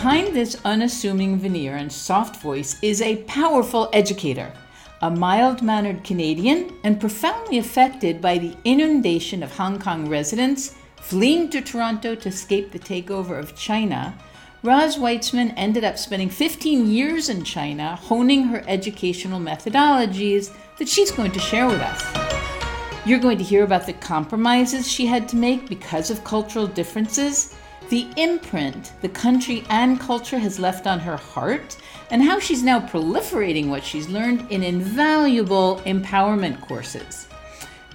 behind this unassuming veneer and soft voice is a powerful educator, a mild mannered Canadian, and profoundly affected by the inundation of Hong Kong residents fleeing to Toronto to escape the takeover of China. Roz Weitzman ended up spending 15 years in China honing her educational methodologies that she's going to share with us. You're going to hear about the compromises she had to make because of cultural differences, the imprint the country and culture has left on her heart, and how she's now proliferating what she's learned in invaluable empowerment courses.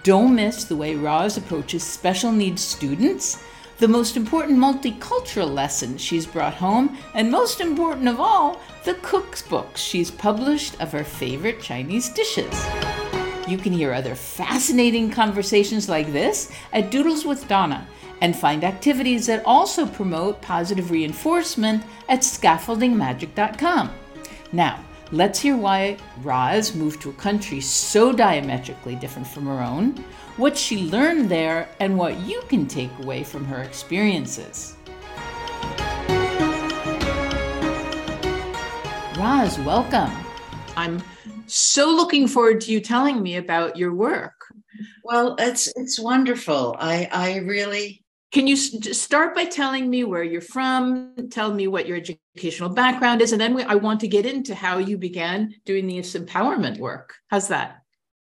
Don't miss the way Roz approaches special needs students, the most important multicultural lessons she's brought home, and most important of all, the cook's books she's published of her favorite Chinese dishes. You can hear other fascinating conversations like this at Doodles with Donna and find activities that also promote positive reinforcement at scaffoldingmagic.com. Now, let's hear why Roz moved to a country so diametrically different from her own, what she learned there, and what you can take away from her experiences. Roz, welcome. I'm so looking forward to you telling me about your work. Well, it's it's wonderful. I I really can you start by telling me where you're from, tell me what your educational background is, and then we, I want to get into how you began doing this empowerment work. How's that?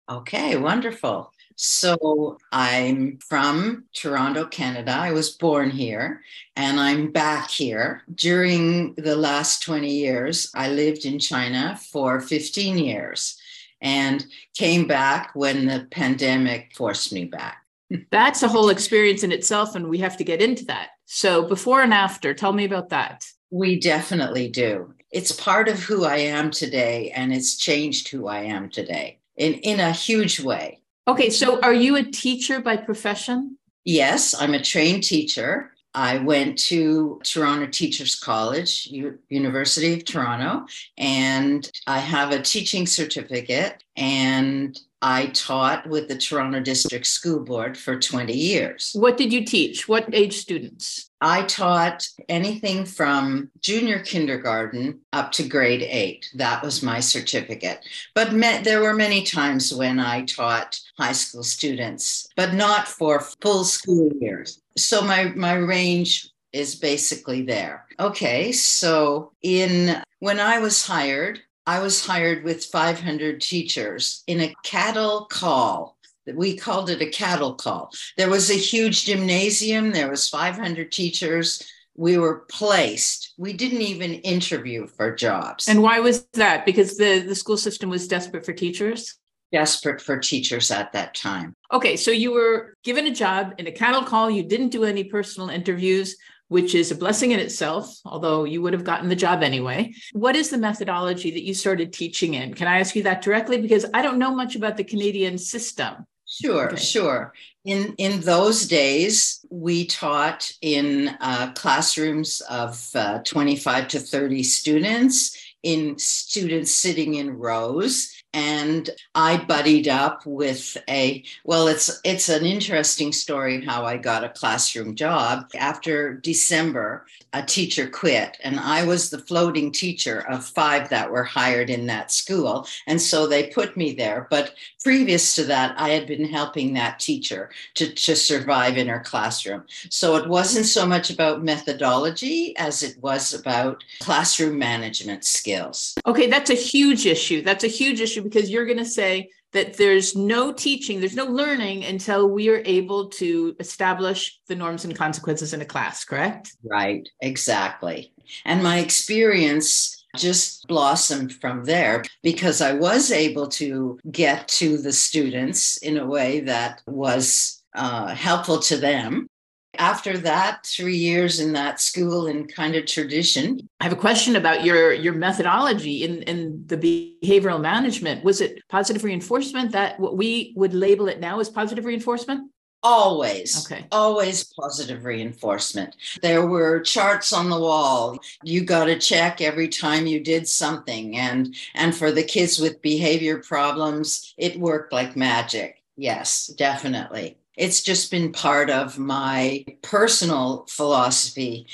Okay, wonderful. So I'm from Toronto, Canada. I was born here and I'm back here. During the last 20 years, I lived in China for 15 years and came back when the pandemic forced me back. That's a whole experience in itself, and we have to get into that. So, before and after, tell me about that. We definitely do. It's part of who I am today, and it's changed who I am today in, in a huge way. Okay, so are you a teacher by profession? Yes, I'm a trained teacher. I went to Toronto Teachers College, U- University of Toronto, and I have a teaching certificate. And I taught with the Toronto District School Board for 20 years. What did you teach? What age students? I taught anything from junior kindergarten up to grade eight. That was my certificate. But me- there were many times when I taught high school students, but not for full school years. So my, my range is basically there. Okay, so in when I was hired, I was hired with 500 teachers in a cattle call. We called it a cattle call. There was a huge gymnasium. There was 500 teachers. We were placed. We didn't even interview for jobs. And why was that? Because the, the school system was desperate for teachers? Desperate for teachers at that time. Okay, so you were given a job in a cattle call. You didn't do any personal interviews which is a blessing in itself, although you would have gotten the job anyway. What is the methodology that you started teaching in? Can I ask you that directly? Because I don't know much about the Canadian system. Sure, okay. sure. In in those days, we taught in uh, classrooms of uh, 25 to 30 students, in students sitting in rows, and I buddied up with a well it's it's an interesting story how I got a classroom job. After December a teacher quit and I was the floating teacher of five that were hired in that school and so they put me there. But previous to that I had been helping that teacher to to survive in her classroom. So it wasn't so much about methodology as it was about classroom management skills. Okay that's a huge issue. That's a huge issue because you're going to say that there's no teaching, there's no learning until we are able to establish the norms and consequences in a class, correct? Right, exactly. And my experience just blossomed from there because I was able to get to the students in a way that was uh, helpful to them after that three years in that school and kind of tradition. I have a question about your your methodology in in the behavioral management. Was it positive reinforcement that what we would label it now as positive reinforcement? Always. Okay. Always positive reinforcement. There were charts on the wall. You got to check every time you did something. And and for the kids with behavior problems it worked like magic. Yes definitely it's just been part of my personal philosophy.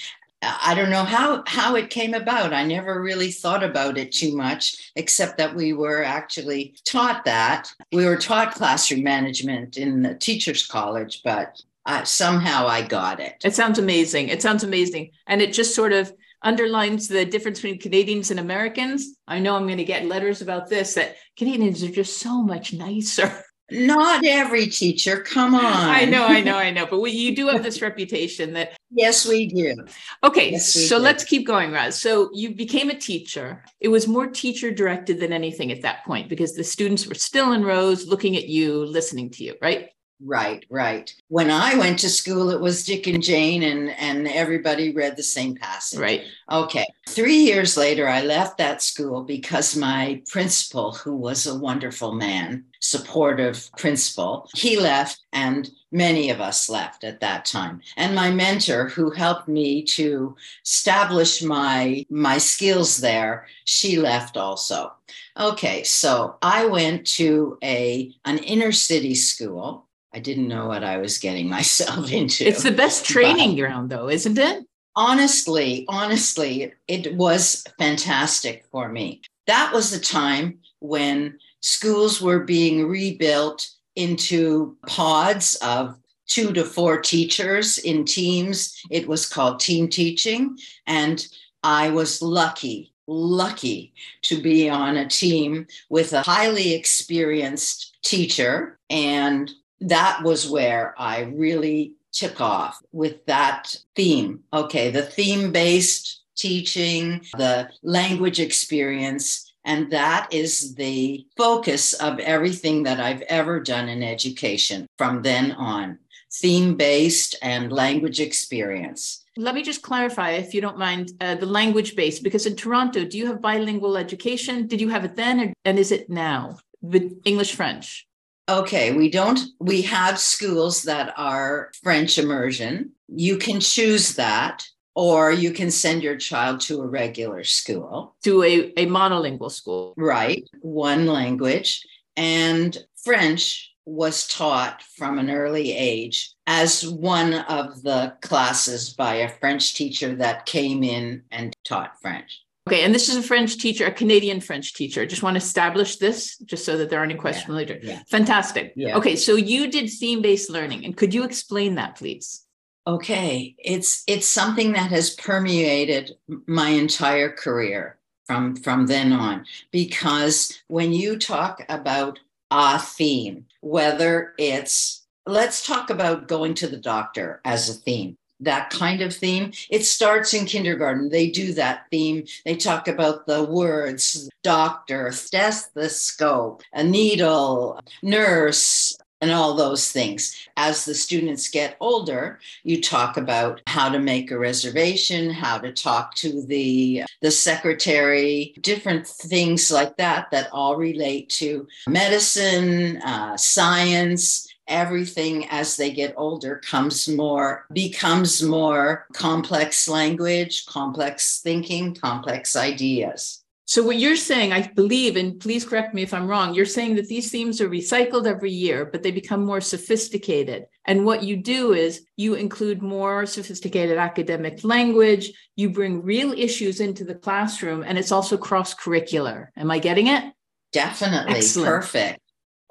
I don't know how how it came about. I never really thought about it too much, except that we were actually taught that. We were taught classroom management in the teachers' college, but somehow I got it. It sounds amazing. It sounds amazing, and it just sort of underlines the difference between Canadians and Americans. I know I'm going to get letters about this that Canadians are just so much nicer. Not every teacher. Come on. I know, I know, I know. But we, you do have this reputation that. Yes, we do. Okay, yes, we so do. let's keep going, Roz. So you became a teacher. It was more teacher directed than anything at that point because the students were still in rows looking at you, listening to you, right? Right, right. When I went to school, it was Dick and Jane, and and everybody read the same passage. Right. Okay. Three years later, I left that school because my principal, who was a wonderful man, supportive principal, he left, and many of us left at that time. And my mentor, who helped me to establish my my skills there, she left also. Okay, so I went to a an inner city school I didn't know what I was getting myself into. It's the best training ground, though, isn't it? Honestly, honestly, it was fantastic for me. That was the time when schools were being rebuilt into pods of two to four teachers in teams. It was called team teaching. And I was lucky, lucky to be on a team with a highly experienced teacher and that was where I really took off with that theme. Okay, the theme based teaching, the language experience. And that is the focus of everything that I've ever done in education from then on theme based and language experience. Let me just clarify, if you don't mind, uh, the language based, because in Toronto, do you have bilingual education? Did you have it then, or, and is it now with English French? Okay, we don't, we have schools that are French immersion. You can choose that, or you can send your child to a regular school. To a, a monolingual school. Right, one language. And French was taught from an early age as one of the classes by a French teacher that came in and taught French. Okay, and this is a French teacher, a Canadian French teacher. Just want to establish this just so that there aren't any questions yeah, later. Yeah. Fantastic. Yeah. Okay, so you did theme-based learning, and could you explain that, please? Okay, it's it's something that has permeated my entire career from from then on because when you talk about a theme, whether it's let's talk about going to the doctor as a theme that kind of theme. It starts in kindergarten. They do that theme. They talk about the words doctor, stethoscope, a needle, nurse, and all those things. As the students get older, you talk about how to make a reservation, how to talk to the the secretary, different things like that that all relate to medicine, uh, science, everything as they get older comes more becomes more complex language complex thinking complex ideas so what you're saying i believe and please correct me if i'm wrong you're saying that these themes are recycled every year but they become more sophisticated and what you do is you include more sophisticated academic language you bring real issues into the classroom and it's also cross curricular am i getting it definitely Excellent. perfect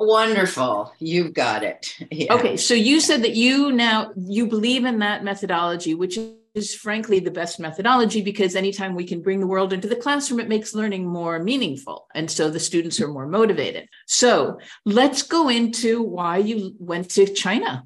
Wonderful. You've got it. Yeah. Okay. So you said that you now you believe in that methodology, which is frankly the best methodology because anytime we can bring the world into the classroom, it makes learning more meaningful. And so the students are more motivated. So let's go into why you went to China.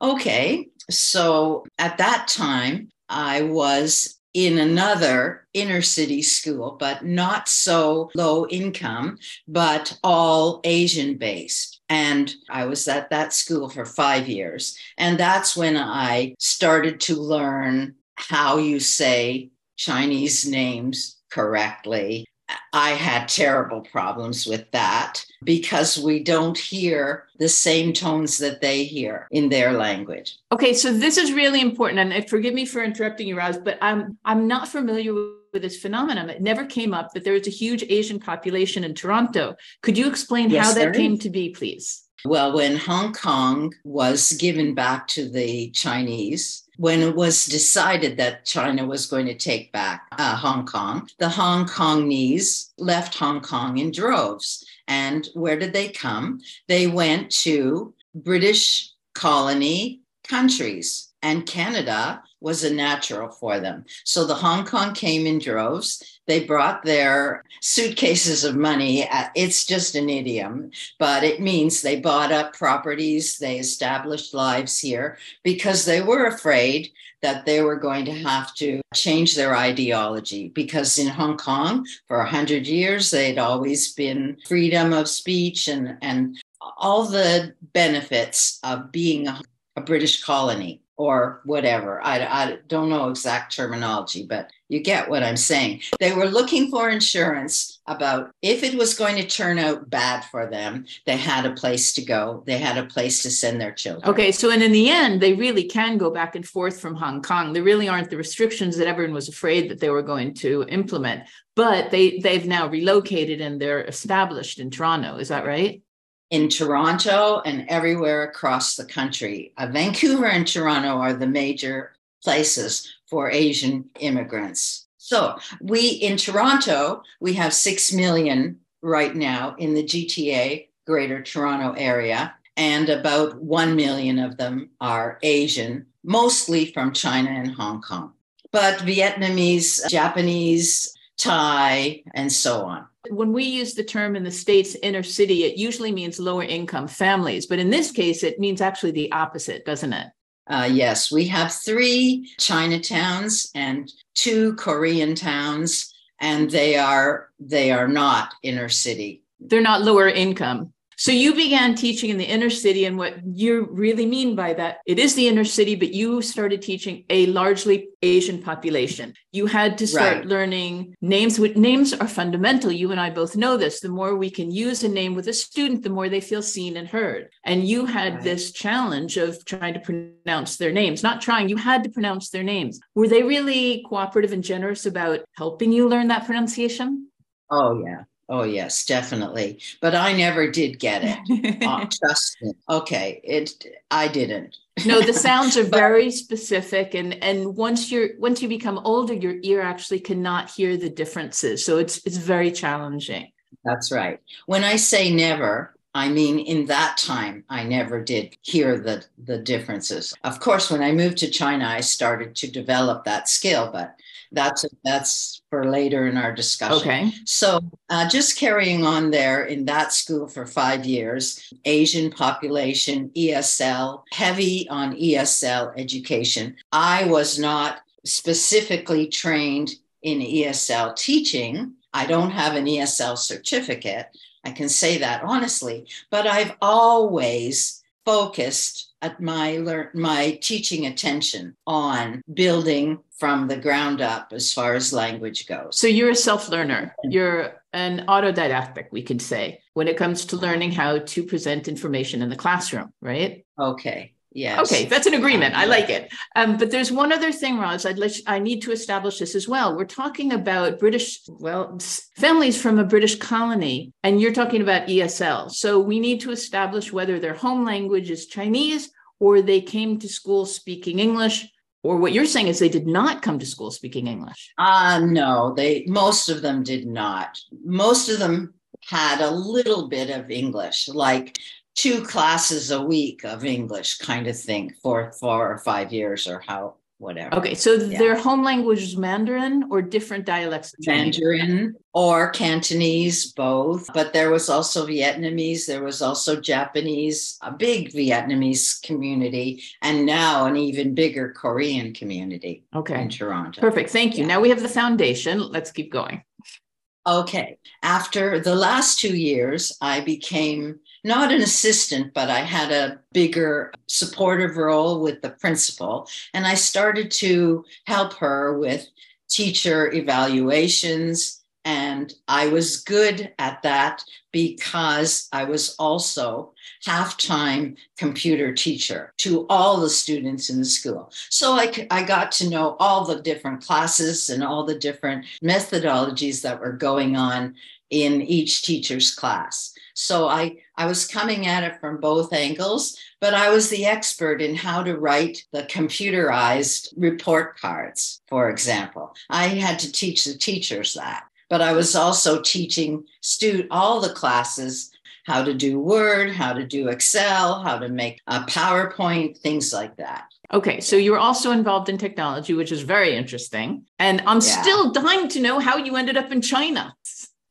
Okay. So at that time, I was in another inner city school, but not so low income, but all Asian based. And I was at that school for five years. And that's when I started to learn how you say Chinese names correctly I had terrible problems with that because we don't hear the same tones that they hear in their language. Okay, so this is really important, and forgive me for interrupting you, Roz, but I'm I'm not familiar with this phenomenon. It never came up that there is a huge Asian population in Toronto. Could you explain yes, how that came to be, please? Well, when Hong Kong was given back to the Chinese, when it was decided that China was going to take back uh, Hong Kong, the Hong Kongese left Hong Kong in droves. And where did they come? They went to British colony countries, and Canada was a natural for them. So the Hong Kong came in droves. They brought their suitcases of money. Uh, it's just an idiom, but it means they bought up properties, they established lives here because they were afraid that they were going to have to change their ideology because in Hong Kong for 100 years they'd always been freedom of speech and and all the benefits of being a, a British colony or whatever. I, I don't know exact terminology, but you get what I'm saying. They were looking for insurance about if it was going to turn out bad for them, they had a place to go, they had a place to send their children. Okay, so and in the end, they really can go back and forth from Hong Kong. There really aren't the restrictions that everyone was afraid that they were going to implement, but they they've now relocated and they're established in Toronto. Is that right? In Toronto and everywhere across the country. Uh, Vancouver and Toronto are the major places for Asian immigrants. So, we in Toronto, we have 6 million right now in the GTA, Greater Toronto area, and about 1 million of them are Asian, mostly from China and Hong Kong. But Vietnamese, Japanese, Thai, and so on. When we use the term in the States inner city, it usually means lower income families. But in this case, it means actually the opposite, doesn't it? Uh, yes, we have three Chinatowns and two Korean towns, and they are they are not inner city. They're not lower income. So you began teaching in the inner city, and what you really mean by that, it is the inner city, but you started teaching a largely Asian population. You had to start right. learning names. Names are fundamental. You and I both know this. The more we can use a name with a student, the more they feel seen and heard. And you had right. this challenge of trying to pronounce their names, not trying, you had to pronounce their names. Were they really cooperative and generous about helping you learn that pronunciation? Oh, yeah. Oh yes, definitely. But I never did get it. oh, trust me. Okay, it. I didn't. no, the sounds are very specific, and and once you're once you become older, your ear actually cannot hear the differences. So it's it's very challenging. That's right. When I say never, I mean, in that time, I never did hear the, the differences. Of course, when I moved to China, I started to develop that skill, but that's that's for later in our discussion. Okay. So uh, just carrying on there in that school for five years, Asian population, ESL, heavy on ESL education. I was not specifically trained in ESL teaching. I don't have an ESL certificate. I can say that honestly, but I've always focused my lear- my teaching attention on building from the ground up as far as language goes. So you're a self-learner. You're an autodidactic, we could say, when it comes to learning how to present information in the classroom, right? Okay. Yes. Okay, that's an agreement. I like it. Um, but there's one other thing, Roz. I'd let you, I need to establish this as well. We're talking about British, well, families from a British colony, and you're talking about ESL. So we need to establish whether their home language is Chinese or they came to school speaking English or what you're saying is they did not come to school speaking English. Uh no, they most of them did not. Most of them had a little bit of English, like two classes a week of English kind of thing for four or five years or how whatever. Okay, so yeah. their home language is Mandarin or different dialects? Mandarin or Cantonese, both. But there was also Vietnamese, there was also Japanese, a big Vietnamese community, and now an even bigger Korean community okay. in Toronto. Perfect. Thank you. Yeah. Now we have the foundation. Let's keep going. Okay. After the last two years, I became not an assistant, but I had a bigger supportive role with the principal. And I started to help her with teacher evaluations. And I was good at that because I was also half time computer teacher to all the students in the school. So I, I got to know all the different classes and all the different methodologies that were going on in each teacher's class. So I, I was coming at it from both angles, but I was the expert in how to write the computerized report cards, for example. I had to teach the teachers that, but I was also teaching stu- all the classes how to do Word, how to do Excel, how to make a PowerPoint, things like that. Okay, so you were also involved in technology, which is very interesting. And I'm yeah. still dying to know how you ended up in China.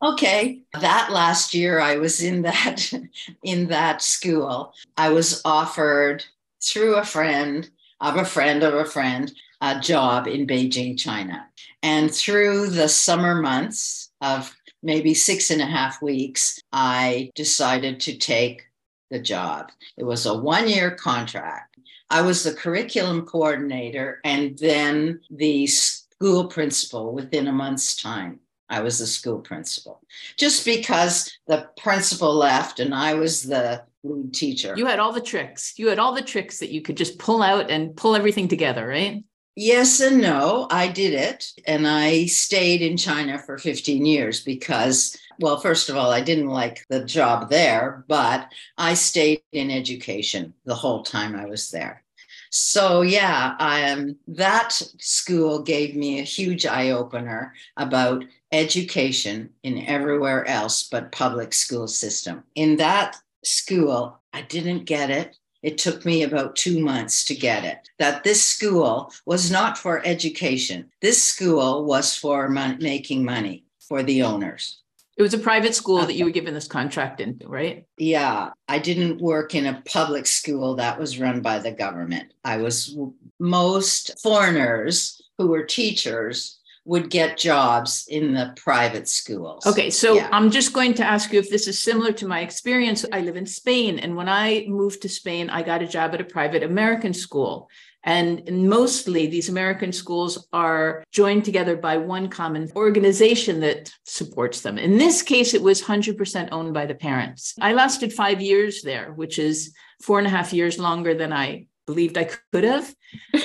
Okay, that last year I was in that in that school. I was offered through a friend of a friend of a friend a job in Beijing, China. And through the summer months of maybe six and a half weeks, I decided to take the job. It was a one year contract. I was the curriculum coordinator and then the school principal within a month's time. I was the school principal just because the principal left and I was the lead teacher. You had all the tricks. You had all the tricks that you could just pull out and pull everything together, right? Yes and no. I did it. And I stayed in China for 15 years because, well, first of all, I didn't like the job there, but I stayed in education the whole time I was there. So, yeah, um, that school gave me a huge eye opener about education in everywhere else but public school system. In that school, I didn't get it. It took me about two months to get it. That this school was not for education. This school was for mon- making money for the owners. It was a private school that you were given this contract into, right? Yeah. I didn't work in a public school that was run by the government. I was most foreigners who were teachers would get jobs in the private schools. Okay, so yeah. I'm just going to ask you if this is similar to my experience. I live in Spain, and when I moved to Spain, I got a job at a private American school. And mostly these American schools are joined together by one common organization that supports them. In this case, it was 100% owned by the parents. I lasted five years there, which is four and a half years longer than I believed I could have.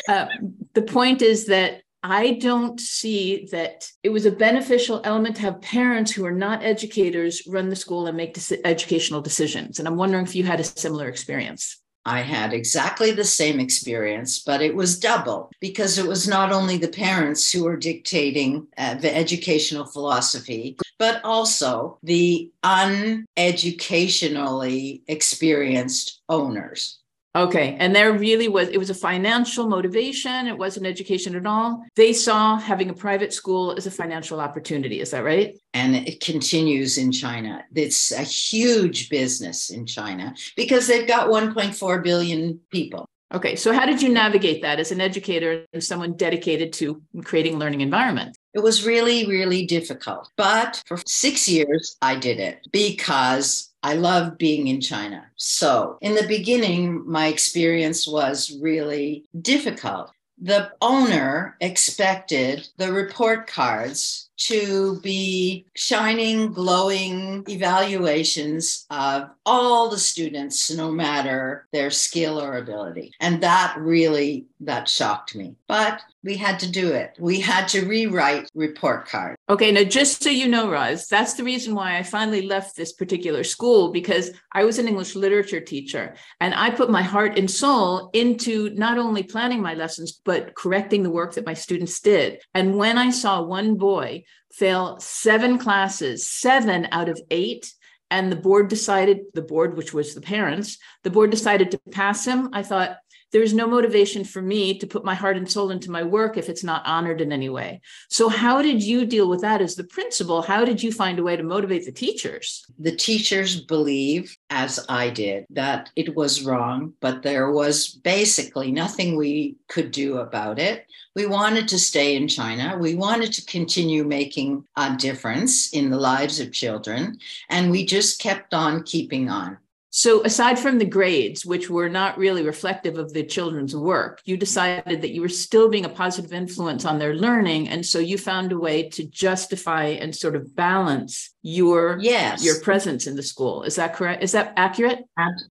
Uh, the point is that I don't see that it was a beneficial element to have parents who are not educators run the school and make educational decisions. And I'm wondering if you had a similar experience. I had exactly the same experience, but it was double because it was not only the parents who were dictating uh, the educational philosophy, but also the uneducationally experienced owners Okay. And there really was, it was a financial motivation. It wasn't education at all. They saw having a private school as a financial opportunity. Is that right? And it continues in China. It's a huge business in China because they've got 1.4 billion people. Okay. So, how did you navigate that as an educator and someone dedicated to creating learning environments? It was really, really difficult. But for six years, I did it because I love being in China. So, in the beginning, my experience was really difficult. The owner expected the report cards to be shining, glowing evaluations of all the students, no matter their skill or ability. And that really, that shocked me. But we had to do it. We had to rewrite report cards. Okay, now just so you know, Roz, that's the reason why I finally left this particular school because I was an English literature teacher and I put my heart and soul into not only planning my lessons, but correcting the work that my students did. And when I saw one boy fail seven classes, seven out of eight. And the board decided, the board, which was the parents, the board decided to pass him. I thought, there's no motivation for me to put my heart and soul into my work if it's not honored in any way. So, how did you deal with that as the principal? How did you find a way to motivate the teachers? The teachers believe, as I did, that it was wrong, but there was basically nothing we could do about it. We wanted to stay in China. We wanted to continue making a difference in the lives of children. And we just kept on keeping on. So, aside from the grades, which were not really reflective of the children's work, you decided that you were still being a positive influence on their learning. And so you found a way to justify and sort of balance your yes. your presence in the school. Is that correct? Is that accurate?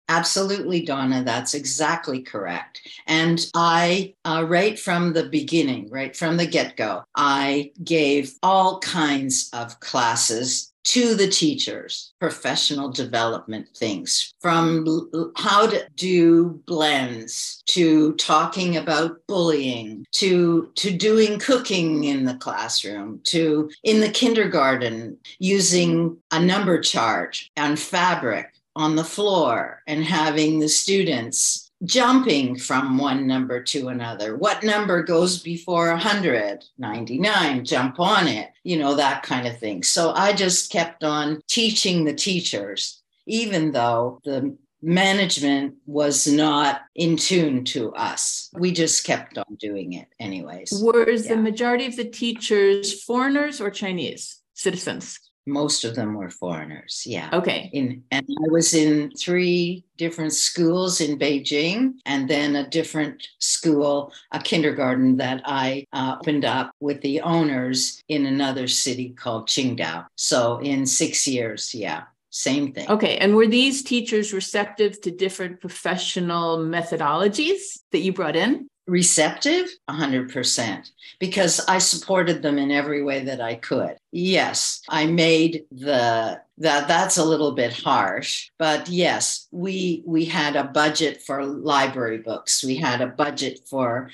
Absolutely, Donna. That's exactly correct. And I, uh, right from the beginning, right from the get go, I gave all kinds of classes to the teachers, professional development things from how to do blends to talking about bullying to, to doing cooking in the classroom to in the kindergarten using a number chart and fabric on the floor and having the students jumping from one number to another. What number goes before 100? 99, jump on it, you know, that kind of thing. So I just kept on teaching the teachers, even though the management was not in tune to us. We just kept on doing it anyways. Were yeah. the majority of the teachers foreigners or Chinese citizens? Most of them were foreigners yeah okay in and i was in three different schools in beijing and then a different school a kindergarten that i uh, opened up with the owners in another city called qingdao so in six years yeah same thing. Okay. And were these teachers receptive to different professional methodologies that you brought in? Receptive? 100% because i supported them in every way that i could. Yes i made the that that's a little bit harsh but yes we we had a budget for library books. We had a budget for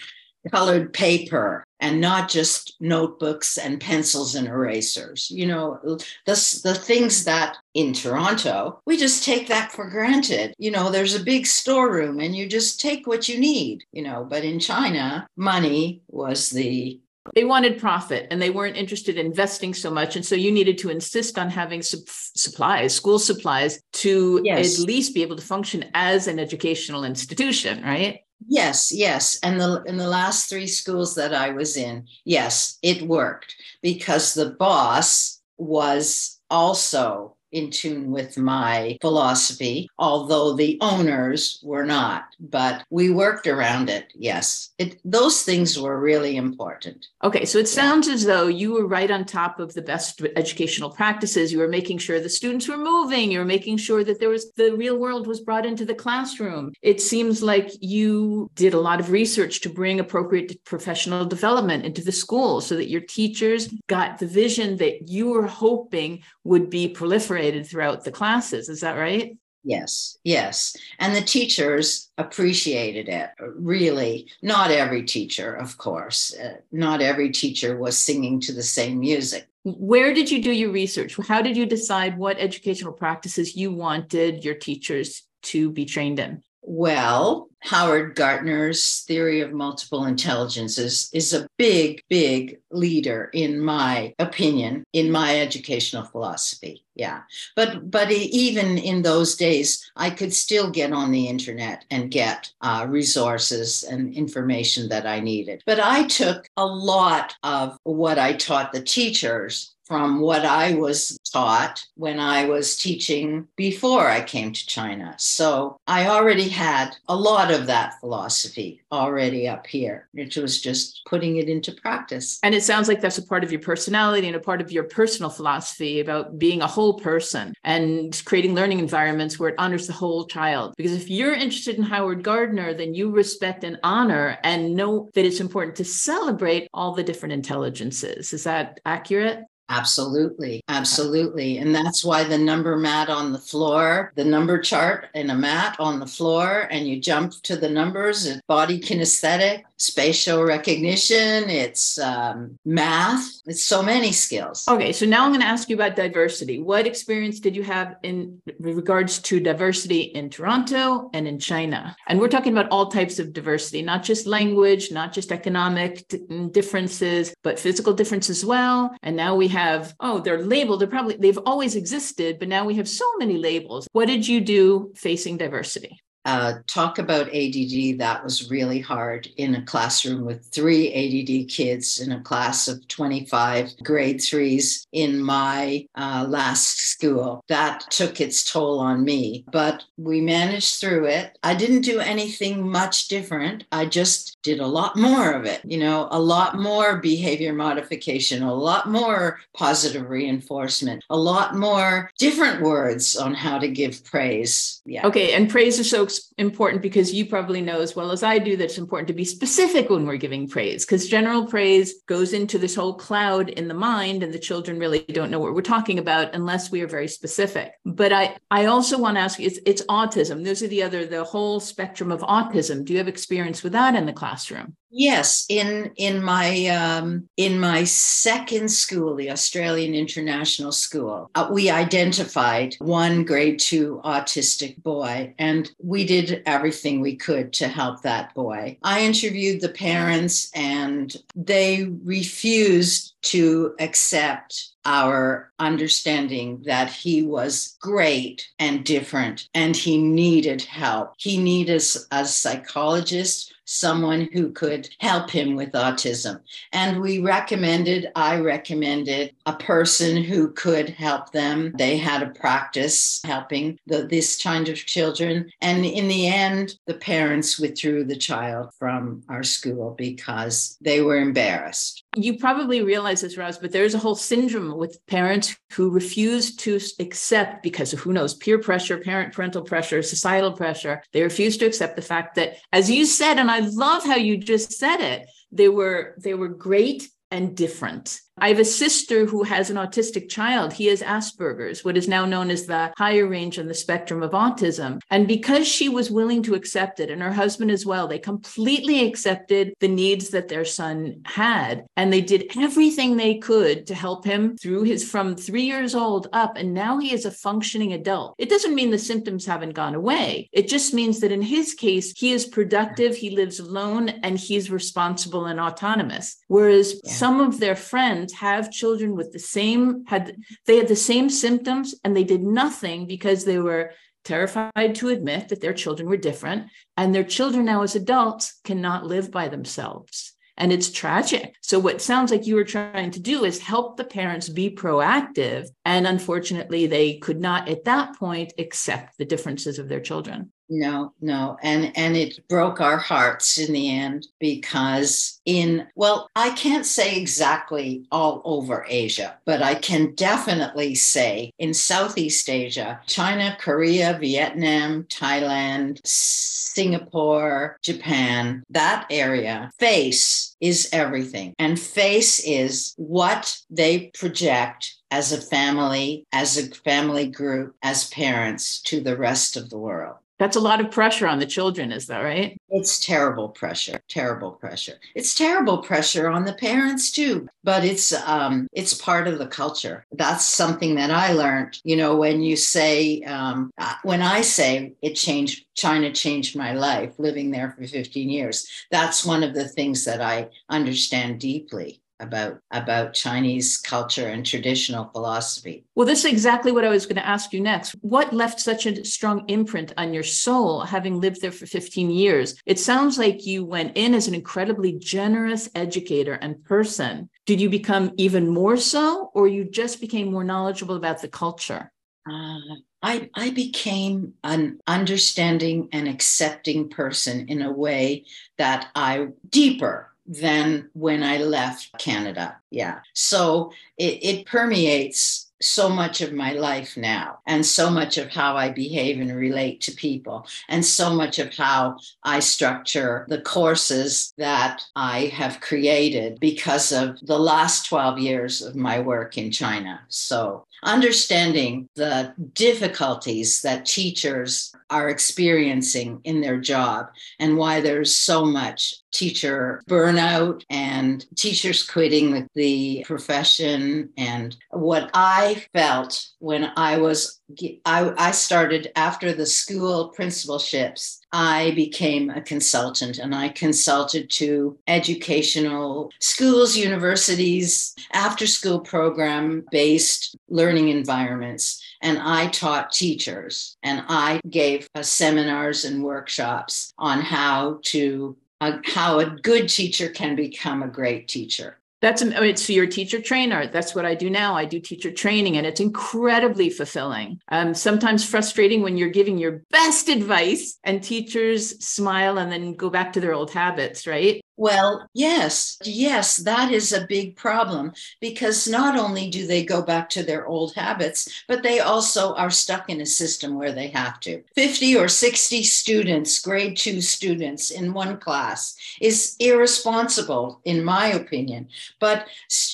colored paper and not just notebooks and pencils and erasers. You know, the, the things that in Toronto, we just take that for granted. You know, there's a big storeroom and you just take what you need, you know, but in China, money was the they wanted profit and they weren't interested in investing so much and so you needed to insist on having supplies school supplies to yes. at least be able to function as an educational institution right Yes, yes. And the in the last three schools that I was in, yes, it worked because the boss was also in tune with my philosophy, although the owners were not. But we worked around it. Yes, it, those things were really important. Okay, so it sounds yeah. as though you were right on top of the best educational practices. You were making sure the students were moving. You were making sure that there was the real world was brought into the classroom. It seems like you did a lot of research to bring appropriate professional development into the school so that your teachers got the vision that you were hoping would be proliferated throughout the classes. Is that right? Yes, yes. And the teachers appreciated it, really. Not every teacher, of course. Uh, not every teacher was singing to the same music. Where did you do your research? How did you decide what educational practices you wanted your teachers to be trained in? Well, Howard Gardner's theory of multiple intelligences is a big, big leader, in my opinion, in my educational philosophy. Yeah. But but even in those days, I could still get on the internet and get uh, resources and information that I needed. But I took a lot of what I taught the teachers from what I was taught when I was teaching before I came to China. So I already had a lot of that philosophy already up here, which was just putting it into practice. And it sounds like that's a part of your personality and a part of your personal philosophy about being a whole person and creating learning environments where it honors the whole child. Because if you're interested in Howard Gardner, then you respect and honor and know that it's important to celebrate all the different intelligences. Is that accurate? Absolutely. Absolutely. And that's why the number mat on the floor, the number chart and a mat on the floor, and you jump to the numbers, body kinesthetic, spatial recognition, it's um, math, it's so many skills. Okay. So now I'm going to ask you about diversity. What experience did you have in regards to diversity in Toronto and in China? And we're talking about all types of diversity, not just language, not just economic differences, but physical differences as well. And now we have, oh, they're labeled. They're probably, they've always existed, but now we have so many labels. What did you do facing diversity? Uh, talk about ADD, that was really hard in a classroom with three ADD kids in a class of 25 grade threes in my uh, last school. That took its toll on me, but we managed through it. I didn't do anything much different. I just did a lot more of it, you know, a lot more behavior modification, a lot more positive reinforcement, a lot more different words on how to give praise. Yeah. Okay. And praise is so it's important because you probably know as well as I do that it's important to be specific when we're giving praise because general praise goes into this whole cloud in the mind and the children really don't know what we're talking about unless we are very specific. But I, I also want to ask you, it's, it's autism. Those are the other, the whole spectrum of autism. Do you have experience with that in the classroom? Yes, in in my um, in my second school, the Australian International School, uh, we identified one grade two autistic boy, and we did everything we could to help that boy. I interviewed the parents, and they refused to accept our understanding that he was great and different and he needed help. He needed a psychologist someone who could help him with autism. And we recommended, I recommended a person who could help them. They had a practice helping the, this kind of children. And in the end, the parents withdrew the child from our school because they were embarrassed. You probably realize this, Roz, but there's a whole syndrome with parents who refuse to accept because of who knows, peer pressure, parent parental pressure, societal pressure. They refuse to accept the fact that, as you said, and I love how you just said it. They were they were great and different. I have a sister who has an autistic child. He has Asperger's, what is now known as the higher range on the spectrum of autism. And because she was willing to accept it, and her husband as well, they completely accepted the needs that their son had. And they did everything they could to help him through his from three years old up. And now he is a functioning adult. It doesn't mean the symptoms haven't gone away. It just means that in his case, he is productive, he lives alone, and he's responsible and autonomous. Whereas yeah. some of their friends, have children with the same had they had the same symptoms and they did nothing because they were terrified to admit that their children were different and their children now as adults cannot live by themselves and it's tragic. So, what sounds like you were trying to do is help the parents be proactive. And unfortunately, they could not at that point accept the differences of their children no no and and it broke our hearts in the end because in well i can't say exactly all over asia but i can definitely say in southeast asia china korea vietnam thailand singapore japan that area face is everything and face is what they project as a family, as a family group, as parents to the rest of the world. That's a lot of pressure on the children, is that right? It's terrible pressure, terrible pressure. It's terrible pressure on the parents too, but it's um, it's part of the culture. That's something that I learned. You know, when you say, um, uh, when I say it changed, China changed my life, living there for 15 years. That's one of the things that I understand deeply about about Chinese culture and traditional philosophy. Well, this is exactly what I was going to ask you next. What left such a strong imprint on your soul having lived there for 15 years? It sounds like you went in as an incredibly generous educator and person. Did you become even more so or you just became more knowledgeable about the culture? Uh, I, I became an understanding and accepting person in a way that I deeper than when I left Canada. Yeah. So it, it permeates so much of my life now and so much of how I behave and relate to people and so much of how I structure the courses that I have created because of the last 12 years of my work in China. So understanding the difficulties that teachers are experiencing in their job and why there's so much teacher burnout and teachers quitting the, profession. And what i felt when i was I, I started after the school principalships I became a consultant and I consulted to educational schools, universities, after school program based learning environments. And I taught teachers and I gave uh, seminars and workshops on how to uh, how a good teacher can become a great teacher. That's it's your teacher trainer. That's what I do now. I do teacher training, and it's incredibly fulfilling. Um, sometimes frustrating when you're giving your best advice and teachers smile and then go back to their old habits, right? Well, yes, yes, that is a big problem because not only do they go back to their old habits, but they also are stuck in a system where they have to. 50 or 60 students, grade two students in one class is irresponsible, in my opinion. But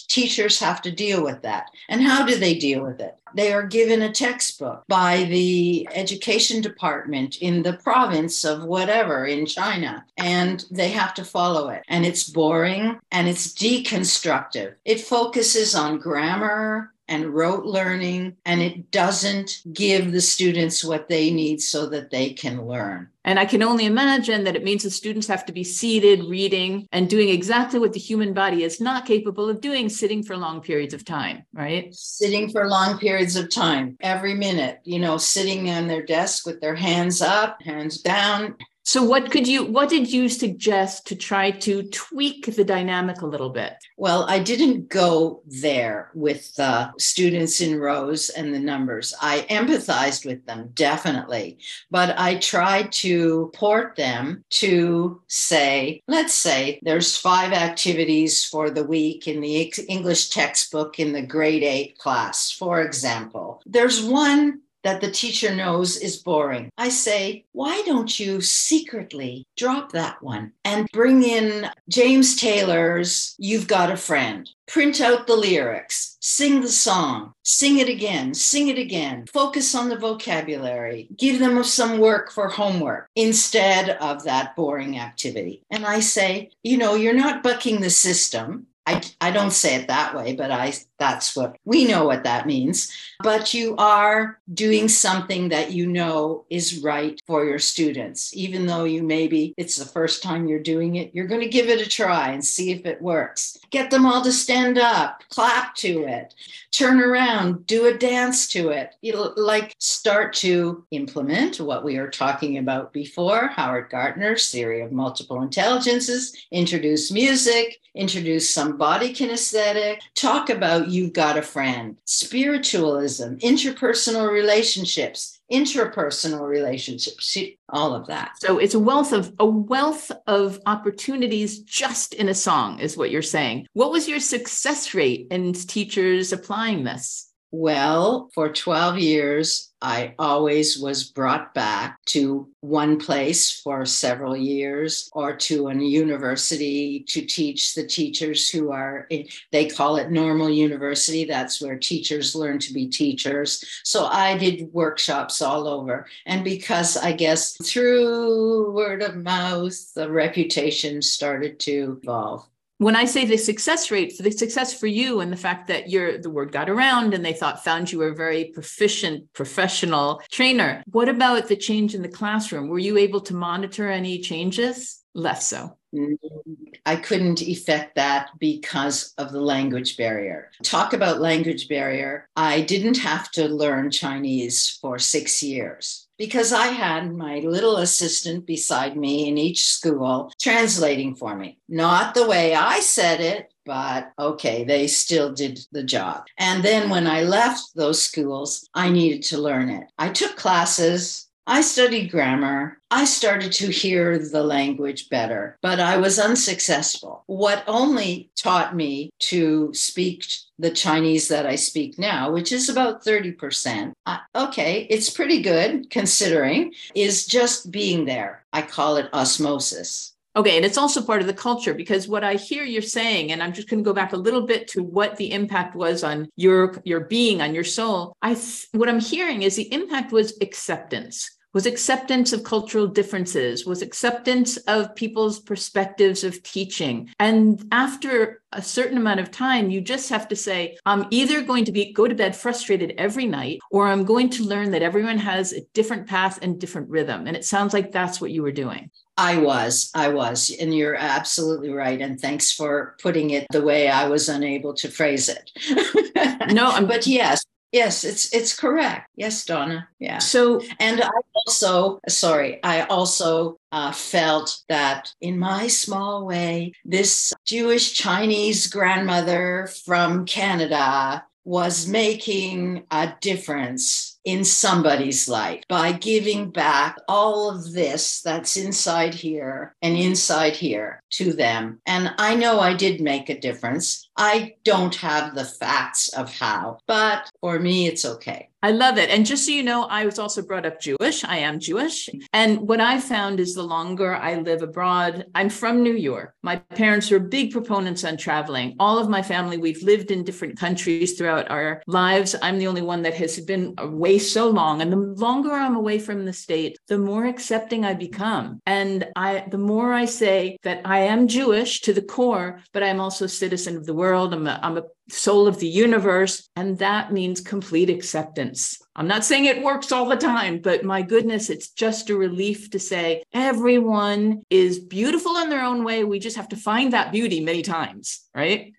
teachers have to deal with that. And how do they deal with it? They are given a textbook by the education department in the province of whatever in China, and they have to follow it. And it's boring and it's deconstructive. It focuses on grammar and rote learning, and it doesn't give the students what they need so that they can learn. And I can only imagine that it means the students have to be seated, reading, and doing exactly what the human body is not capable of doing, sitting for long periods of time, right? Sitting for long periods of time, every minute, you know, sitting on their desk with their hands up, hands down, so what could you what did you suggest to try to tweak the dynamic a little bit? Well, I didn't go there with the students in rows and the numbers. I empathized with them definitely, but I tried to port them to say, let's say there's five activities for the week in the English textbook in the grade 8 class, for example. There's one that the teacher knows is boring. I say, why don't you secretly drop that one and bring in James Taylor's You've Got a Friend? Print out the lyrics, sing the song, sing it again, sing it again, focus on the vocabulary, give them some work for homework instead of that boring activity. And I say, you know, you're not bucking the system. I, I don't say it that way, but I that's what we know what that means. But you are doing something that you know is right for your students, even though you maybe it's the first time you're doing it. You're going to give it a try and see if it works. Get them all to stand up, clap to it, turn around, do a dance to it. You like start to implement what we were talking about before Howard Gardner's theory of multiple intelligences, introduce music, introduce some body kinesthetic, talk about you've got a friend, spiritualism, interpersonal relationships, interpersonal relationships, all of that. So it's a wealth of a wealth of opportunities just in a song is what you're saying. What was your success rate in teachers applying this? Well, for 12 years, I always was brought back to one place for several years or to a university to teach the teachers who are, they call it normal university. That's where teachers learn to be teachers. So I did workshops all over. And because I guess through word of mouth, the reputation started to evolve when I say the success rate, for the success for you and the fact that your the word got around and they thought found you a very proficient professional trainer, what about the change in the classroom? Were you able to monitor any changes? Less so. I couldn't effect that because of the language barrier. Talk about language barrier. I didn't have to learn Chinese for six years because I had my little assistant beside me in each school translating for me. Not the way I said it, but okay, they still did the job. And then when I left those schools, I needed to learn it. I took classes I studied grammar. I started to hear the language better, but I was unsuccessful. What only taught me to speak the Chinese that I speak now, which is about 30%, uh, okay, it's pretty good considering, is just being there. I call it osmosis. Okay, and it's also part of the culture because what I hear you're saying, and I'm just going to go back a little bit to what the impact was on your your being, on your soul. I what I'm hearing is the impact was acceptance was acceptance of cultural differences, was acceptance of people's perspectives of teaching. And after a certain amount of time, you just have to say, I'm either going to be go to bed frustrated every night, or I'm going to learn that everyone has a different path and different rhythm. And it sounds like that's what you were doing. I was, I was, and you're absolutely right. And thanks for putting it the way I was unable to phrase it. no, but yes, Yes, it's it's correct. Yes, Donna. Yeah. So, and I also, sorry, I also uh, felt that in my small way, this Jewish Chinese grandmother from Canada was making a difference in somebody's life by giving back all of this that's inside here and inside here to them. And I know I did make a difference. I don't have the facts of how, but for me, it's okay. I love it. And just so you know, I was also brought up Jewish. I am Jewish. And what I found is the longer I live abroad, I'm from New York. My parents were big proponents on traveling. All of my family, we've lived in different countries throughout our lives. I'm the only one that has been away so long. And the longer I'm away from the state, the more accepting I become. And I the more I say that I am Jewish to the core, but I'm also a citizen of the world. I'm a, I'm a soul of the universe. And that means complete acceptance. I'm not saying it works all the time, but my goodness, it's just a relief to say everyone is beautiful in their own way. We just have to find that beauty many times, right?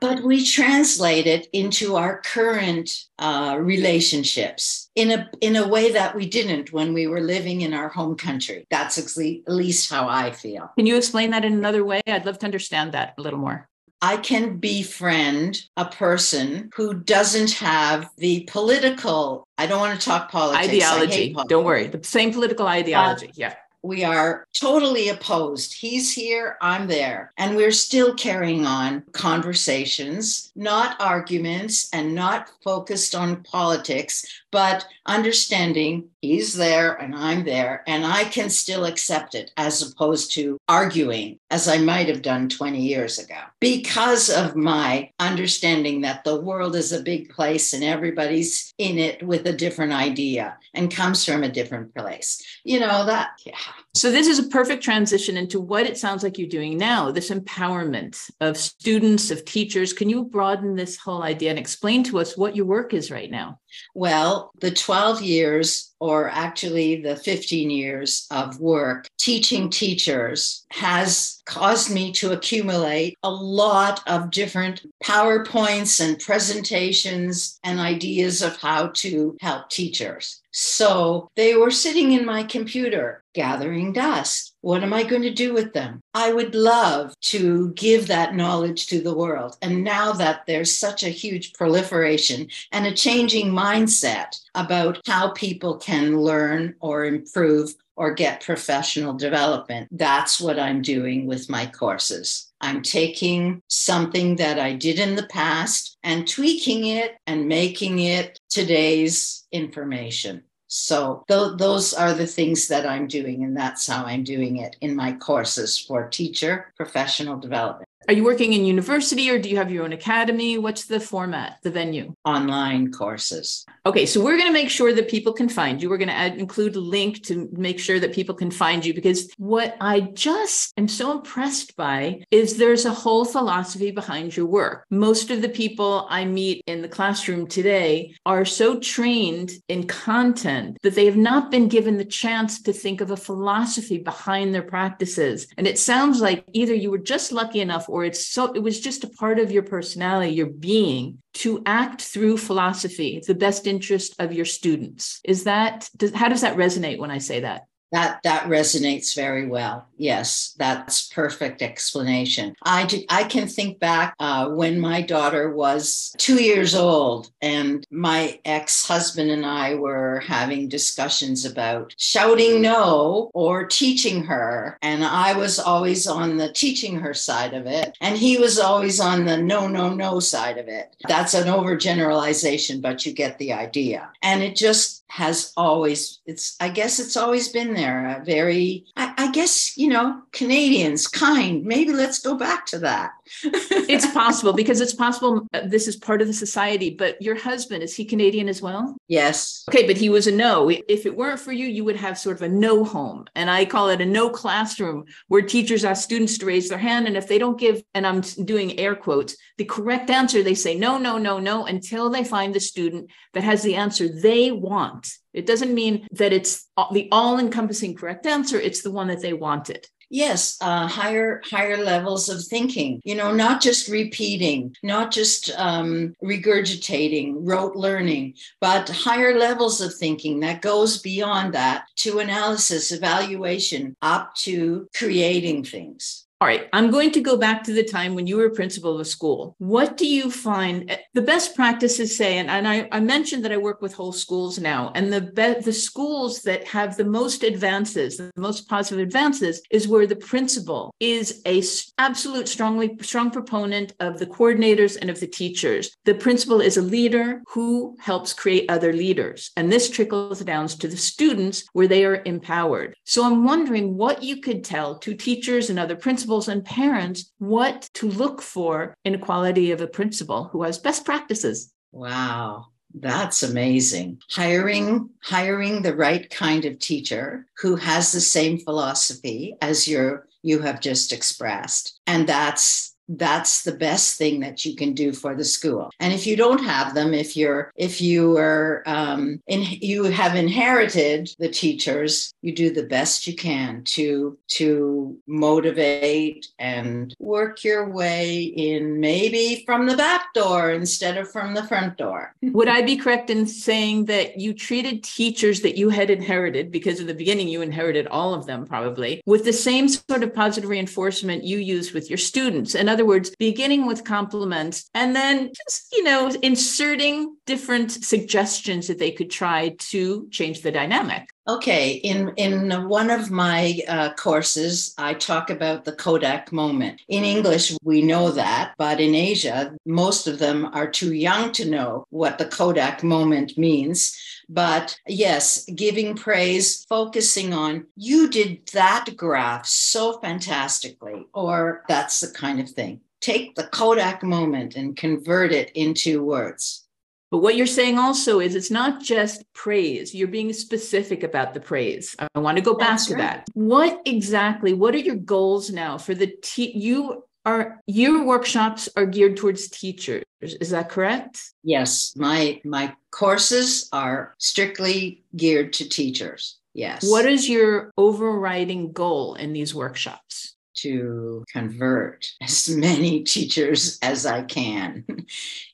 But we translate it into our current uh, relationships in a in a way that we didn't when we were living in our home country. That's at least how I feel. Can you explain that in another way? I'd love to understand that a little more. I can befriend a person who doesn't have the political, I don't want to talk politics. Ideology. Politics. Don't worry. The same political ideology. Uh, yeah we are totally opposed. He's here, I'm there. And we're still carrying on conversations, not arguments and not focused on politics, but understanding he's there and I'm there, and I can still accept it as opposed to arguing as I might have done 20 years ago because of my understanding that the world is a big place and everybody's in it with a different idea and comes from a different place. You know, that, yeah. So, this is a perfect transition into what it sounds like you're doing now this empowerment of students, of teachers. Can you broaden this whole idea and explain to us what your work is right now? Well, the 12 years, or actually the 15 years of work teaching teachers, has caused me to accumulate a lot of different PowerPoints and presentations and ideas of how to help teachers. So they were sitting in my computer gathering dust. What am I going to do with them? I would love to give that knowledge to the world. And now that there's such a huge proliferation and a changing mindset about how people can learn or improve or get professional development, that's what I'm doing with my courses. I'm taking something that I did in the past and tweaking it and making it today's information. So th- those are the things that I'm doing, and that's how I'm doing it in my courses for teacher professional development. Are you working in university or do you have your own academy? What's the format, the venue? Online courses. Okay, so we're going to make sure that people can find you. We're going to add, include a link to make sure that people can find you because what I just am so impressed by is there's a whole philosophy behind your work. Most of the people I meet in the classroom today are so trained in content that they have not been given the chance to think of a philosophy behind their practices. And it sounds like either you were just lucky enough or it's so it was just a part of your personality your being to act through philosophy It's the best interest of your students. Is that does, how does that resonate when i say that that that resonates very well. Yes that's perfect explanation. I do, i can think back uh, when my daughter was two years old and my ex-husband and i were having discussions about shouting no or teaching her. And i was always on the teaching her side of it and he was always on the no no no side of it. That's an overgeneralization but you get the idea. And it just has always it's i guess it's always been there a very I, I, guess you know canadians kind. Maybe let's go back to that. It's possible because it's possible uh, this is part of the society but your husband is he canadian as well? Yes. Okay but he was a no. If it weren't for you you would have sort of a no home and i call it a no classroom where teachers ask students to raise their hand and if they don't give and i'm doing air quotes the correct answer they say no no no no until they find the student that has the answer they want it doesn't mean that it's the all encompassing correct answer, it's the one that they wanted. Yes, uh, higher higher levels of thinking. You know, not just repeating, not just um, regurgitating, rote learning, but higher levels of thinking that goes beyond that to analysis, evaluation, up to creating things. All right, I'm going to go back to the time when you were principal of a school. What do you find eh, the best practices say? And, and I, I mentioned that I work with whole schools now, and the be, the schools that have the most advances, the most positive advances, is where the principal is a absolute strongly strong proponent of the coordinators and of the teachers. The principal is a leader who helps create other leaders, and this trickles down to the students where they are empowered. So I'm wondering what you could tell to teachers and other principals principals and parents what to look for in quality of a principal who has best practices. Wow. That's amazing. Hiring hiring the right kind of teacher who has the same philosophy as your you have just expressed. And that's that's the best thing that you can do for the school. And if you don't have them if you're if you are um, in, you have inherited the teachers you do the best you can to to motivate and work your way in maybe from the back door instead of from the front door. Would i be correct in saying that you treated teachers that you had inherited because in the beginning you inherited all of them probably with the same sort of positive reinforcement you use with your students? And other words, beginning with compliments and then just, you know, inserting different suggestions that they could try to change the dynamic. Okay, in in one of my uh, courses, I talk about the Kodak moment. In English, we know that, but in Asia, most of them are too young to know what the Kodak moment means. But yes, giving praise, focusing on you did that graph so fantastically, or that's the kind of thing. Take the Kodak moment and convert it into words. But what you're saying also is it's not just praise. You're being specific about the praise. I want to go back That's to right. that. What exactly, what are your goals now for the te- you are your workshops are geared towards teachers. Is that correct? Yes. My my courses are strictly geared to teachers. Yes. What is your overriding goal in these workshops? to convert as many teachers as I can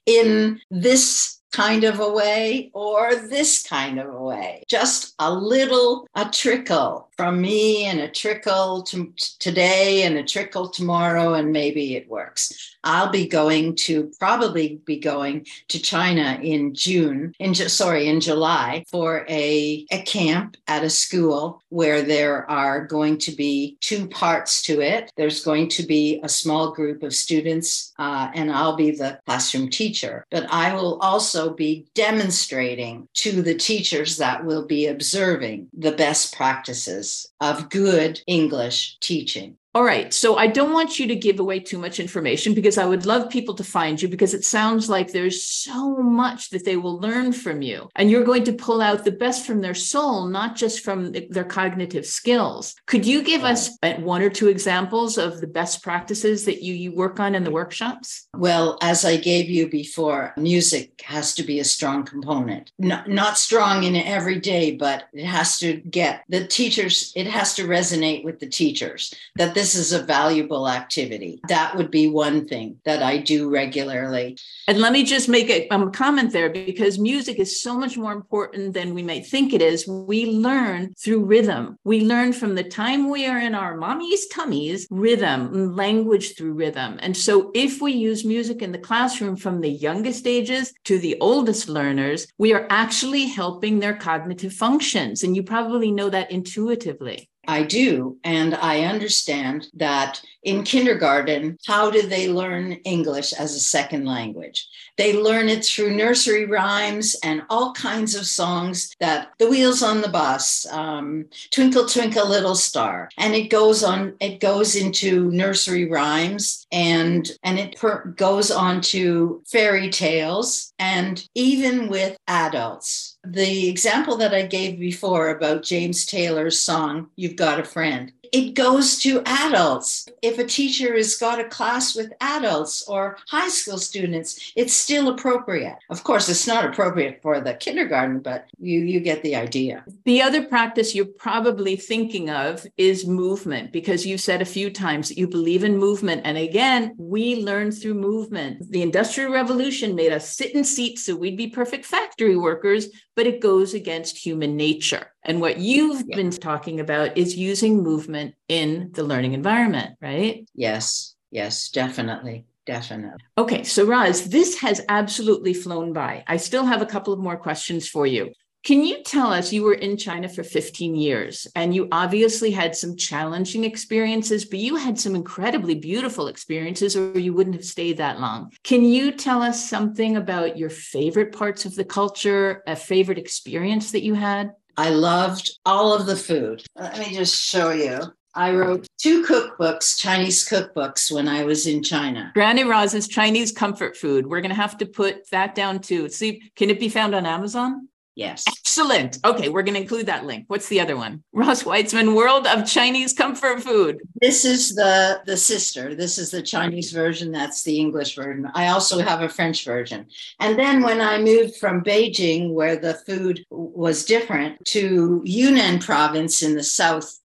in this kind of a way or this kind of a way. Just a little, a trickle from me and a trickle to today and a trickle tomorrow, and maybe it works. I'll be going to probably be going to China in June, in sorry, in July for a, a camp at a school where there are going to be two parts to it. There's going to be a small group of students, uh, and I'll be the classroom teacher, but I will also be demonstrating to the teachers that will be observing the best practices of good English teaching. All right. So I don't want you to give away too much information because I would love people to find you because it sounds like there's so much that they will learn from you. And you're going to pull out the best from their soul, not just from their cognitive skills. Could you give us one or two examples of the best practices that you, you work on in the workshops? Well, as I gave you before, music has to be a strong component. Not, not strong in every day, but it has to get the teachers, it has to resonate with the teachers that this this is a valuable activity. That would be one thing that I do regularly. And let me just make a um, comment there because music is so much more important than we may think it is. We learn through rhythm. We learn from the time we are in our mommy's tummies, rhythm, language through rhythm. And so if we use music in the classroom from the youngest ages to the oldest learners, we are actually helping their cognitive functions. And you probably know that intuitively. I do. And I understand that in kindergarten, how do they learn English as a second language? They learn it through nursery rhymes and all kinds of songs that the wheels on the bus, um, Twinkle, Twinkle, Little Star. And it goes on, it goes into nursery rhymes and, and it per- goes on to fairy tales and even with adults the example that I gave before about James Taylor's song, You've Got a Friend, it goes to adults. If a teacher has got a class with adults or high school students, it's still appropriate. Of course, it's not appropriate for the kindergarten, but you, you get the idea. The other practice you're probably thinking of is movement, because you've said a few times that you believe in movement. And again, we learn through movement. The Industrial Revolution made us sit in seats so we'd be perfect factory workers, but it goes against human nature. And what you've yeah. been talking about is using movement in the learning environment, right? Yes, yes, definitely. Definitely. Okay, so Roz, this has absolutely flown by. I still have a couple of more questions for you. Can you tell us you were in China for 15 years and you obviously had some challenging experiences, but you had some incredibly beautiful experiences or you wouldn't have stayed that long. Can you tell us something about your favorite parts of the culture, a favorite experience that you had? I loved all of the food. Let me just show you. I wrote two cookbooks, Chinese cookbooks, when I was in China. Granny Roz's Chinese comfort food. We're going to have to put that down too. See, can it be found on Amazon? Yes. Excellent. Okay, we're going to include that link. What's the other one? Roz Weitzman, World of Chinese Comfort Food. This is the the sister. This is the Chinese version. That's the English version. I also have a French version. And then when I moved from Beijing, where the food was different, to Yunnan province in the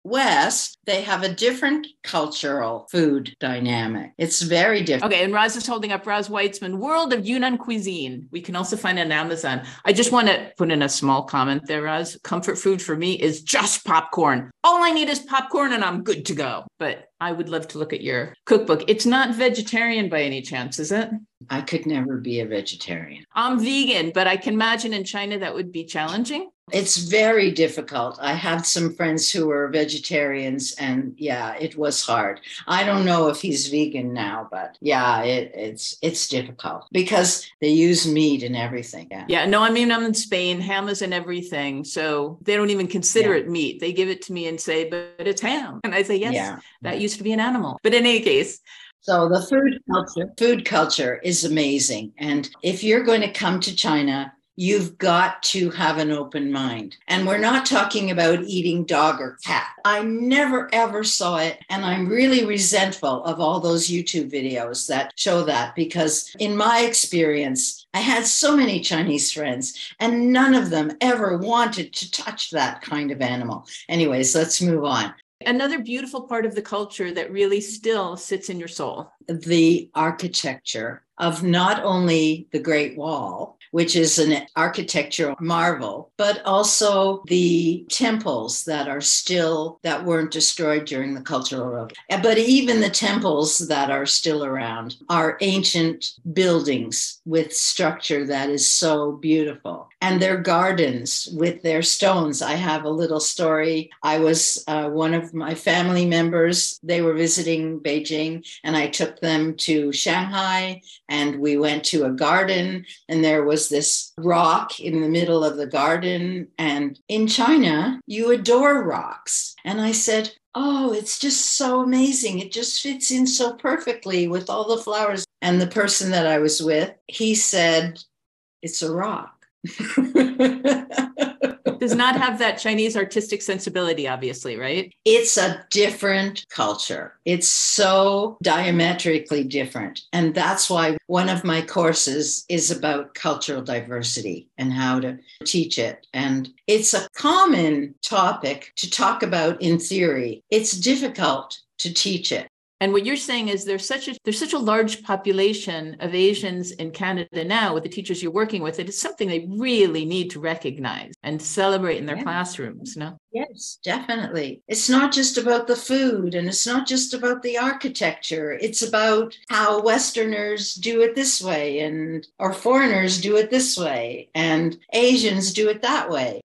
southwest, they have a different cultural food dynamic. It's very different. Okay, and Roz is holding up Roz Weitzman, World of Yunnan Cuisine. We can also find it on Amazon. I just want to put in a small comment there, Roz. Comfort food for me is just popcorn. All I need is popcorn and I'm good to go. But I would love to look at your cookbook. It's not vegetarian by any chance, is it? I could never be a vegetarian. I'm vegan, but I can imagine in China that would be challenging. It's very difficult. I had some friends who were vegetarians, and yeah, it was hard. I don't know if he's vegan now, but yeah, it, it's it's difficult because they use meat and everything. Yeah. yeah, no, I mean I'm in Spain, ham is in everything, so they don't even consider yeah. it meat. They give it to me and say, "But it's ham," and I say, "Yes, yeah. that used to be an animal." But in any case, so the food culture, food culture is amazing. And if you're going to come to China, you've got to have an open mind. And we're not talking about eating dog or cat. I never ever saw it. And I'm really resentful of all those YouTube videos that show that because, in my experience, I had so many Chinese friends and none of them ever wanted to touch that kind of animal. Anyways, let's move on. Another beautiful part of the culture that really still sits in your soul. The architecture of not only the Great Wall, which is an architectural marvel, but also the temples that are still, that weren't destroyed during the Cultural Revolution. Uh, but even the temples that are still around are ancient buildings with structure that is so beautiful. And their gardens with their stones. I have a little story. I was uh, one of my family members, they were visiting Beijing, and I took them to Shanghai, and we went to a garden, and there was this rock in the middle of the garden. And in China, you adore rocks. And I said, Oh, it's just so amazing. It just fits in so perfectly with all the flowers. And the person that I was with, he said, It's a rock. does not have that Chinese artistic sensibility, obviously, right? It's a different culture. It's so diametrically different. And that's why one of my courses is about cultural diversity and how to teach it. And it's a common topic to talk about in theory. It's difficult to teach it. And what you're saying is there's such a there's such a large population of Asians in Canada now with the teachers you're working with. that It is something they really need to recognize and celebrate in their yeah. classrooms. No? Yes, definitely. It's not just about the food and it's not just about the architecture. It's about how Westerners do it this way and or foreigners do it this way and Asians do it that way.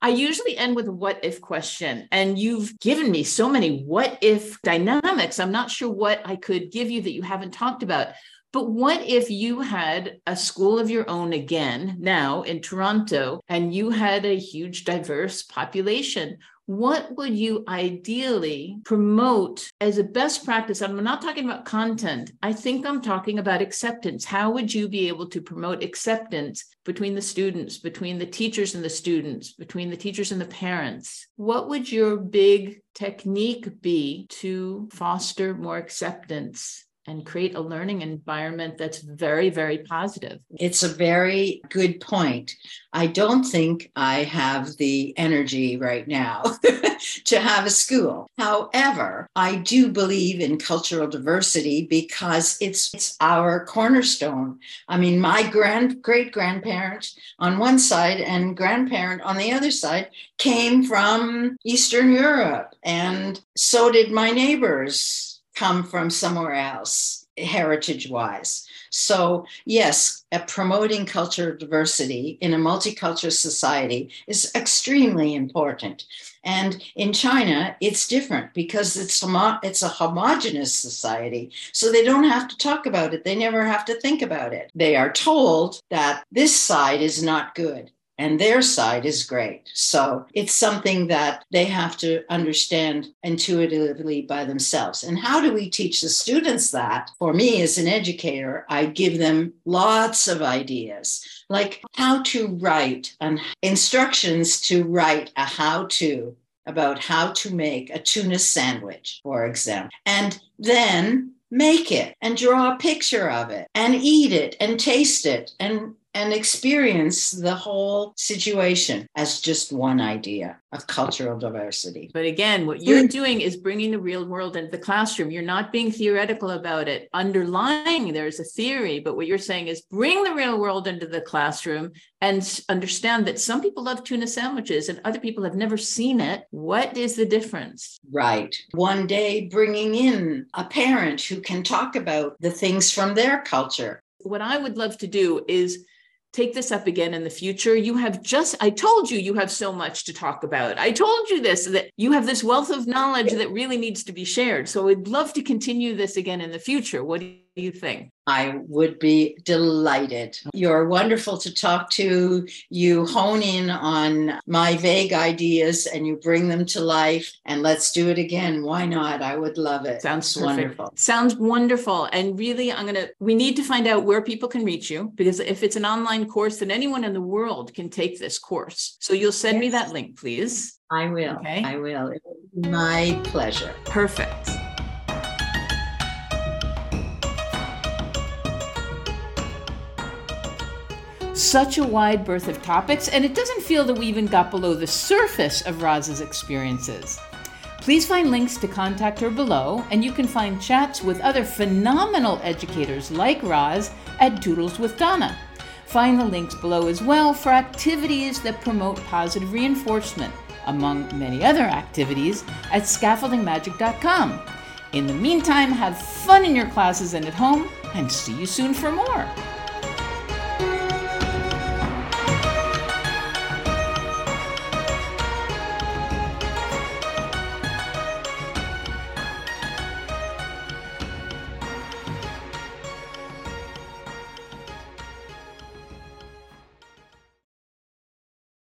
I usually end with a what if question. And you've given me so many what if dynamics. I'm not sure what I could give you that you haven't talked about. But what if you had a school of your own again now in Toronto and you had a huge diverse population? What would you ideally promote as a best practice? I'm not talking about content. I think I'm talking about acceptance. How would you be able to promote acceptance between the students, between the teachers and the students, between the teachers and the parents? What would your big technique be to foster more acceptance and create a learning environment that's very, very positive. It's a very good point. I don't think I have the energy right now to have a school. However, I do believe in cultural diversity because it's, it's our cornerstone. I mean, my grand great grandparent on one side and grandparent on the other side came from Eastern Europe, and so did my neighbors come from somewhere else heritage wise. So, yes, promoting cultural diversity in a multicultural society is extremely important. And in China, it's different because it's, homo- it's a homogenous society. So they don't have to talk about it. They never have to think about it. They are told that this side is not good and their side is great. So it's something that they have to understand intuitively by themselves. And how do we teach the students that? For me, as an educator, I give them lots of ideas, like how to write and instructions to write a how to about how to make a tuna sandwich, for example. And then make it and draw a picture of it and eat it and taste it and and experience the whole situation as just one idea of cultural diversity. But again, what you're mm. doing is bringing the real world into the classroom. You're not being theoretical about it. Underlying there's a theory, but what you're saying is bring the real world into the classroom and understand that some people love tuna sandwiches and other people have never seen it. What is the difference? Right. One day bringing in a parent who can talk about the things from their culture. What I would love to do is take this up again in the future. You have just, I told you, you have so much to talk about. I told you this, that you have this wealth of knowledge that really needs to be shared. So I'd love to continue this again in the future. What do you think? I would be delighted. You're wonderful to talk to. You hone in on my vague ideas and you bring them to life. And let's do it again. Why not? I would love it. Sounds wonderful. Sounds wonderful. And really, I'm going to, we need to find out where people can reach you because if it's an online course, then anyone in the world can take this course. So you'll send yes. me that link, please. I will. Okay. I will. my pleasure. Perfect. Such a wide berth of topics, and it doesn't feel that we even got below the surface of Roz's experiences. Please find links to contact her below, and you can find chats with other phenomenal educators like Roz at Doodles with Donna. Find the links below as well for activities that promote positive reinforcement, among many other activities, at scaffoldingmagic.com. In the meantime, have fun in your classes and at home, and see you soon for more.